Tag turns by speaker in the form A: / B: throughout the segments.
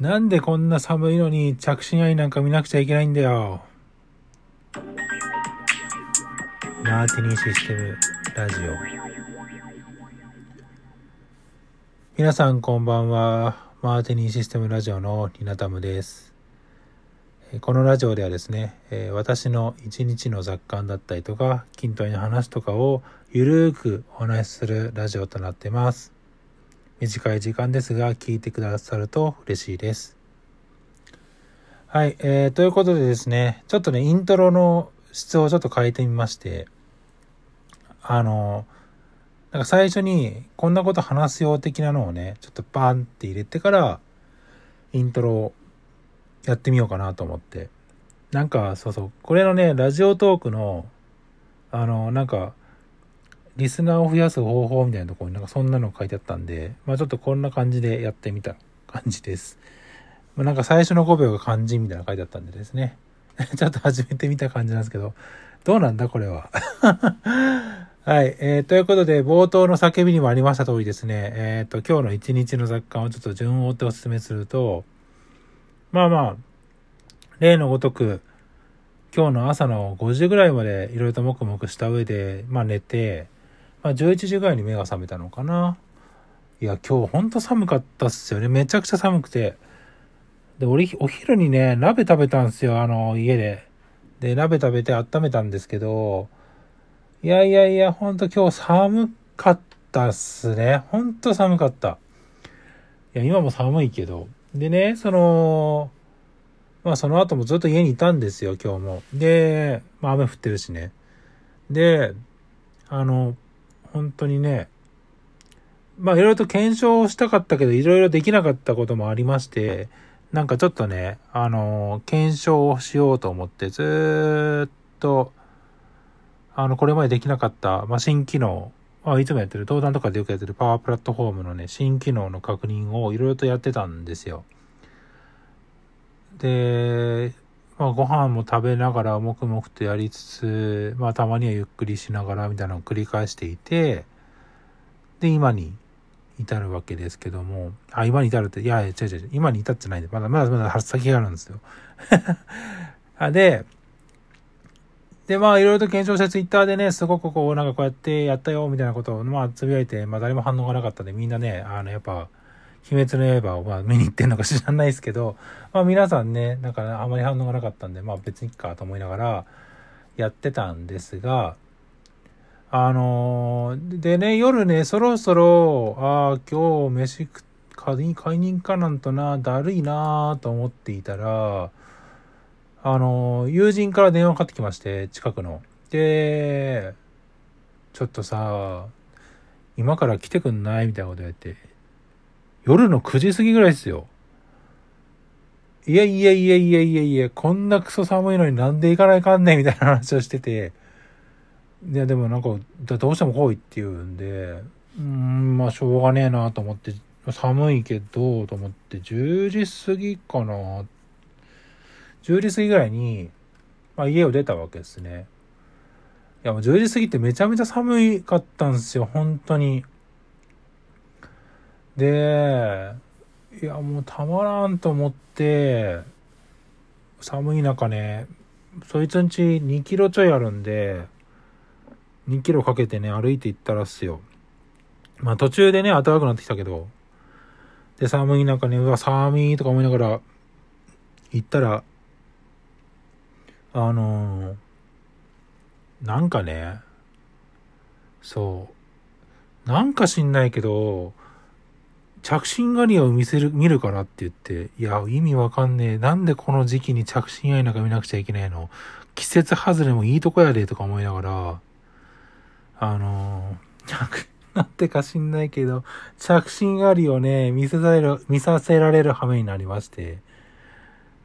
A: なんでこんな寒いのに着信愛なんか見なくちゃいけないんだよ。マーティニーシステムラジオ。皆さんこんばんは。マーティニーシステムラジオのリナタムです。このラジオではですね、私の一日の雑感だったりとか、筋トレの話とかをゆるーくお話しするラジオとなってます。短い時間ですが、聞いてくださると嬉しいです。はい、えー、ということでですね、ちょっとね、イントロの質をちょっと変えてみまして、あの、なんか最初にこんなこと話すよう的なのをね、ちょっとバンって入れてから、イントロをやってみようかなと思って。なんか、そうそう、これのね、ラジオトークの、あの、なんか、リスナーを増やす方法みたいなところになんかそんなの書いてあったんで、まあちょっとこんな感じでやってみた感じです。まあ、なんか最初の5秒が漢字みたいなの書いてあったんでですね。ちょっと始めてみた感じなんですけど、どうなんだこれは？はい、えー。ということで、冒頭の叫びにもありました通りですね、えっ、ー、と、今日の一日の雑感をちょっと順を追ってお勧めすると、まあまあ、例のごとく、今日の朝の5時ぐらいまでいろいろともくもくした上で、まあ寝て、まあ、11時ぐらいに目が覚めたのかな。いや、今日ほんと寒かったっすよね。めちゃくちゃ寒くて。で、俺、お昼にね、鍋食べたんすよ、あの、家で。で、鍋食べて温めたんですけど、いやいやいや、ほんと今日寒かったっすね。ほんと寒かった。いや、今も寒いけど。でね、その、まあその後もずっと家にいたんですよ、今日も。で、まあ雨降ってるしね。で、あの、本当にね、まあいろいろと検証したかったけど、いろいろできなかったこともありまして、なんかちょっとね、あの、検証をしようと思って、ずっと、あの、これまでできなかった、まあ新機能、まあいつもやってる、登壇とかでよくやってるパワープラットフォームのね、新機能の確認をいろいろとやってたんですよ。で、まあ、ご飯も食べながら黙々とやりつつ、まあ、たまにはゆっくりしながらみたいなのを繰り返していて、で、今に至るわけですけども、あ、今に至るって、いや、違う違う、今に至ってないんで、まだまだまだ先があるんですよ。あで、で、まあ、いろいろと検証して、ツイッターでね、すごくこう、なんかこうやってやったよ、みたいなことを、まあ、つぶやいて、まあ、誰も反応がなかったんで、みんなね、あの、やっぱ、鬼滅の刃をまあ見に行ってんのか知らないですけど、まあ皆さんね、なんかあまり反応がなかったんで、まあ別にいっかと思いながらやってたんですが、あのー、でね、夜ね、そろそろ、ああ、今日飯食買い買いに行かなんとな、だるいなと思っていたら、あの、友人から電話かかってきまして、近くの。で、ちょっとさ、今から来てくんない？みたいなこと言われて、夜の9時過ぎぐらいですよ。いやいやいやいやいやいや、こんなクソ寒いのになんで行かないかんねんみたいな話をしてて、いやでもなんか、どうしても来いって言うんで、うん、まあしょうがねえなと思って、寒いけど、と思って、10時過ぎかな。10時過ぎぐらいに、まあ家を出たわけですね。いやもう10時過ぎってめちゃめちゃ寒かったんですよ、本当に。で、いやもうたまらんと思って、寒い中ね、そいつんち2キロちょいあるんで、2キロかけてね、歩いて行ったらっすよ。まあ途中でね、暖かくなってきたけど、で、寒い中ね、うわ、寒いとか思いながら、行ったら、あのー、なんかね、そう、なんか知んないけど、着信ガニを見せる、見るからって言って、いや、意味わかんねえ。なんでこの時期に着信愛なんか見なくちゃいけないの？季節外れもいいとこやで、とか思いながら、あのー、なんてか知んないけど、着信狩りをね、見せられる、見させられる羽目になりまして、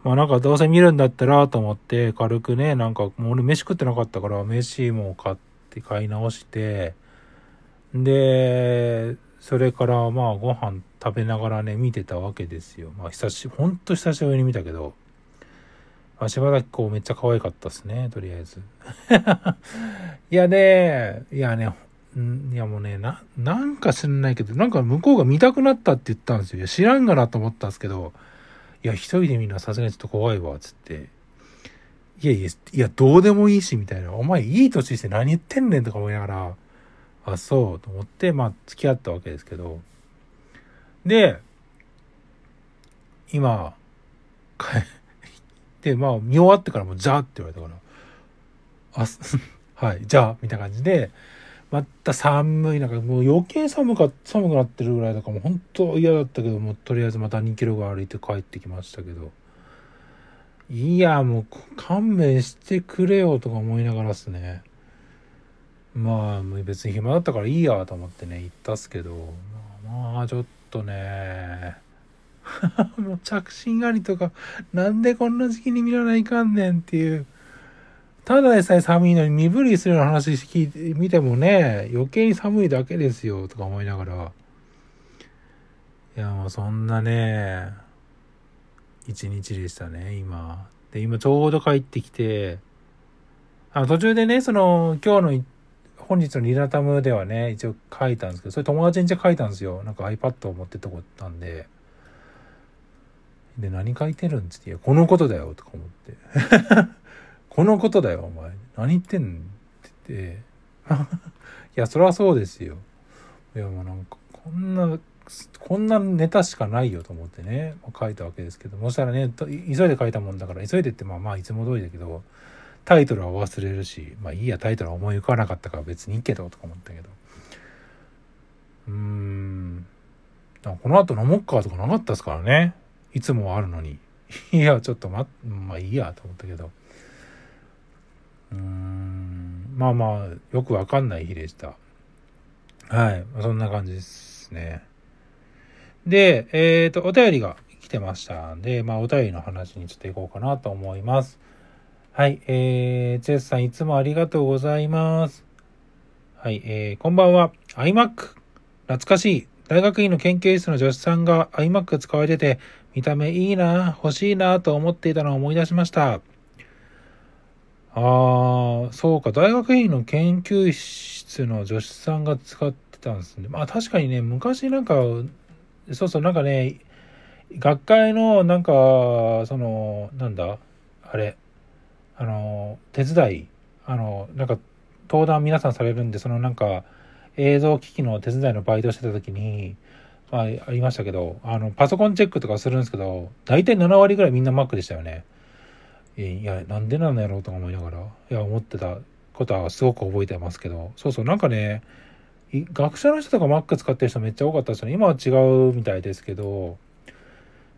A: まあなんかどうせ見るんだったらと思って、軽くね、なんかもう俺飯食ってなかったから、飯も買って買い直して、で、それからまあご飯食べながらね、見てたわけですよ。まあ久し、ほんと久しぶりに見たけど、まあ、柴咲コウめっちゃ可愛かったっすね、とりあえず。いやね、いやね、んいやもうね、な、なんか知らないけど、なんか向こうが見たくなったって言ったんですよ。いや知らんがなと思ったんですけど、いや、一人で見るのはさすがにちょっと怖いわ、つって。いやいや、いや、どうでもいいし、みたいな。お前いい年して何言ってんねんとか思いながら、あ、そうと思って、まあ、付き合ったわけですけど。で、今、帰って、まあ、見終わってからも、じゃあって言われたから、あ、はい、じゃあ、みたいな感じで、また寒い、なんかもう余計寒か、寒くなってるぐらいだからもう本当嫌だったけど、もとりあえずまた2キロが歩いて帰ってきましたけど。いや、もう勘弁してくれよとか思いながらっすね。まあ、別に暇だったからいいやと思ってね、行ったっすけど、まあ、ちょっとね、もう着信ありとか、なんでこんな時期に見らないかんねんっていう。ただでさえ寒いのに身振りするような話聞いて、見てもね、余計に寒いだけですよ、とか思いながら。いや、もうそんなね、一日でしたね、今。で、今ちょうど帰ってきて、あ途中でね、その、今日の、本日のリナタムではね、一応書いたんですけど、それ友達にじゃ書いたんですよ。なんか iPad を持ってったことなんで。で、何書いてるんつって、いや、このことだよ、とか思って。このことだよ、お前。何言ってんって言って。いや、そりゃそうですよ。いや、もうなんか、こんな、こんなネタしかないよと思ってね、ま、書いたわけですけど、そしたらね、急いで書いたもんだから、急いでってまあまあいつも通りだけど、タイトルは忘れるし、まあいいや、タイトルは思い浮かばなかったから別にいいけど、とか思ったけど。うーん。この後飲もっかとかなかったですからね。いつもあるのに。いや、ちょっと待っ、まあいいやと思ったけど。うーんまあまあよくわかんない日でしたはいそんな感じですねでえっ、ー、とお便りが来てましたんでまあお便りの話にちょっといこうかなと思いますはいえー、チェスさんいつもありがとうございます。はいえー、こんばんは。iMac 懐かしい。大学院の研究室の女子さんが iMac 使われてて見た目いいな欲しいなと思っていたのを思い出しました。ああ、そうか。大学院の研究室の助手さんが使ってたんですね。まあ確かにね、昔なんか、そうそう、なんかね、学会のなんか、その、なんだあれ、あの、手伝い、あの、なんか、登壇皆さんされるんで、そのなんか、映像機器の手伝いのバイトしてた時に、まあ、ありましたけど、あの、パソコンチェックとかするんですけど、大体7割ぐらいみんな Mac でしたよね。いや、なんでなんやろうとか思いながら、いや、思ってたことはすごく覚えてますけど、そうそう、なんかね、学者の人とか Mac 使ってる人めっちゃ多かったですよね。今は違うみたいですけど、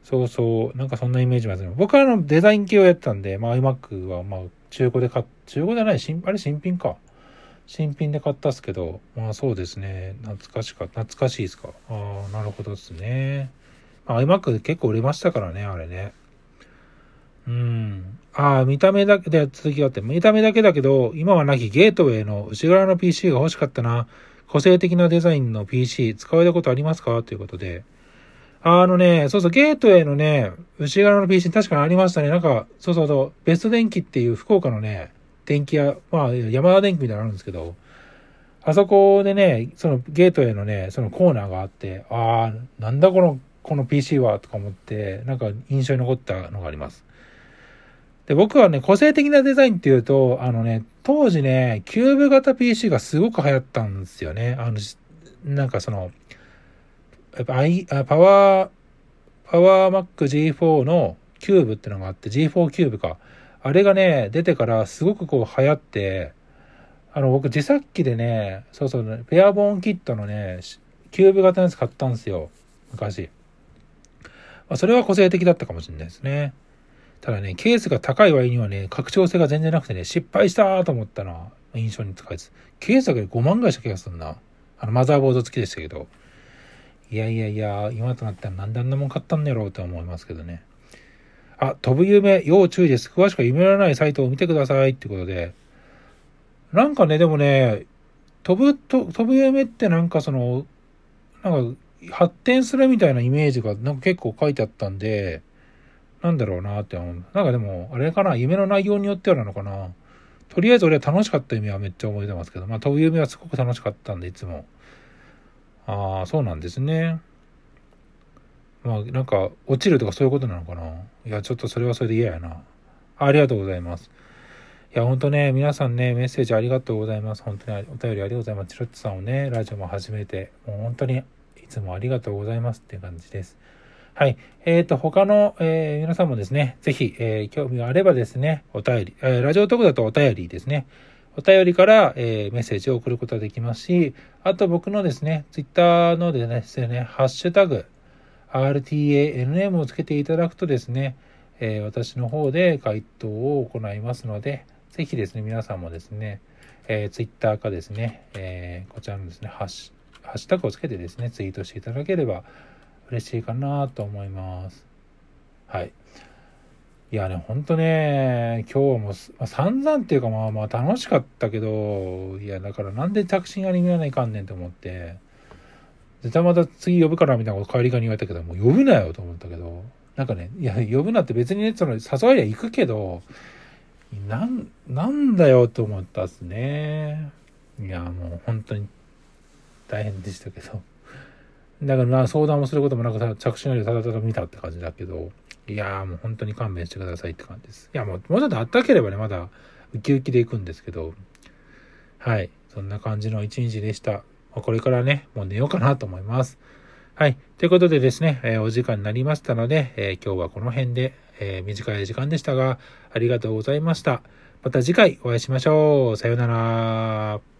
A: そうそう、なんかそんなイメージますね。僕はあのデザイン系をやってたんで、まあ iMac はまあ中古で買っ、中古じゃない、新、あれ新品か。新品で買ったっすけど、まあそうですね。懐かしか、懐かしいですか。ああ、なるほどですね。まあ iMac 結構売れましたからね、あれね。うん。ああ、見た目だけで続きがあって、見た目だけだけど、今はなきゲートウェイの内側の PC が欲しかったな。個性的なデザインの PC 使われたことありますか？ということで。あのね、そうそう、ゲートウェイのね、内側の PC 確かにありましたね。なんか、そうそうそう、ベスト電機っていう福岡のね、電気屋、まあ、山田電機みたいなのあるんですけど、あそこでね、そのゲートウェイのね、そのコーナーがあって、ああ、なんだこの、この PC はとか思って、なんか印象に残ったのがあります。で、僕はね、個性的なデザインっていうと、あのね、当時ね、キューブ型 PC がすごく流行ったんですよね。あの、なんかその、I、パワー、パワーマック G4 のキューブってのがあって、G4 キューブか。あれがね、出てからすごくこう流行って、あの、僕自作機でね、そうそう、ベアボーンキットのね、キューブ型のやつ買ったんですよ。昔。まあ、それは個性的だったかもしれないですね。ただね、ケースが高い割にはね、拡張性が全然なくてね、失敗したと思ったな、印象に高いです。ケースだけで5万ぐらいした気がするな。あの、マザーボード付きでしたけど。いやいやいや、今となったらなんであんなもん買ったんだろうと思いますけどね。あ、飛ぶ夢、要注意です。詳しくは夢らないサイトを見てくださいってことで。なんかね、でもね、飛ぶ、と飛ぶ夢ってなんかその、なんか発展するみたいなイメージがなんか結構書いてあったんで、なんだろうなって思う。なんかでも、あれかな、夢の内容によってはなのかな。とりあえず俺は楽しかった夢はめっちゃ覚えてますけど、まあ飛ぶ夢はすごく楽しかったんで、いつも。ああ、そうなんですね。まあ、なんか、落ちるとかそういうことなのかないや、ちょっとそれはそれで嫌やな。ありがとうございます。いや、ほんとね、皆さんね、メッセージありがとうございます。本当にお便りありがとうございます。チロッチさんをね、ラジオも始めて、もう本当にいつもありがとうございますっていう感じです。はい。えっ、ー、と、他の、えー、皆さんもですね、ぜひ、えー、興味があればですね、お便り、えラジオトークだとお便りですね。お便りから、えメッセージを送ることができますし、あと僕のですね、ツイッターのですね、ハッシュタグ、RTANM をつけていただくとですね、え私の方で回答を行いますので、ぜひですね、皆さんもですね、えー、ツイッターかですね、えー、こちらのですね、ハッシュ、ハッシュタグをつけてですね、ツイートしていただければ嬉しいかなと思います。はい。いやね、ほんとね、今日も、まあ、散々っていうかまあまあ楽しかったけど、いやだからなんでタクシーがに見らないかんねんと思って、絶対また次呼ぶからみたいなこと帰りがに言われたけど、もう呼ぶなよと思ったけど、なんかね、いや、呼ぶなって別にね、その誘いりゃ行くけど、なん、なんだよと思ったっすね。いや、もう本当に大変でしたけど。だからな、相談もすることもなく着信よりただただ見たって感じだけど、いやもう本当に勘弁してくださいって感じです。いや、もう、もうちょっとあったければね、まだウキウキで行くんですけど、はい。そんな感じの一日でした。これからね、もう寝ようかなと思います。はい。ということでですね、えー、お時間になりましたので、えー、今日はこの辺で、えー、短い時間でしたが、ありがとうございました。また次回お会いしましょう。さようなら。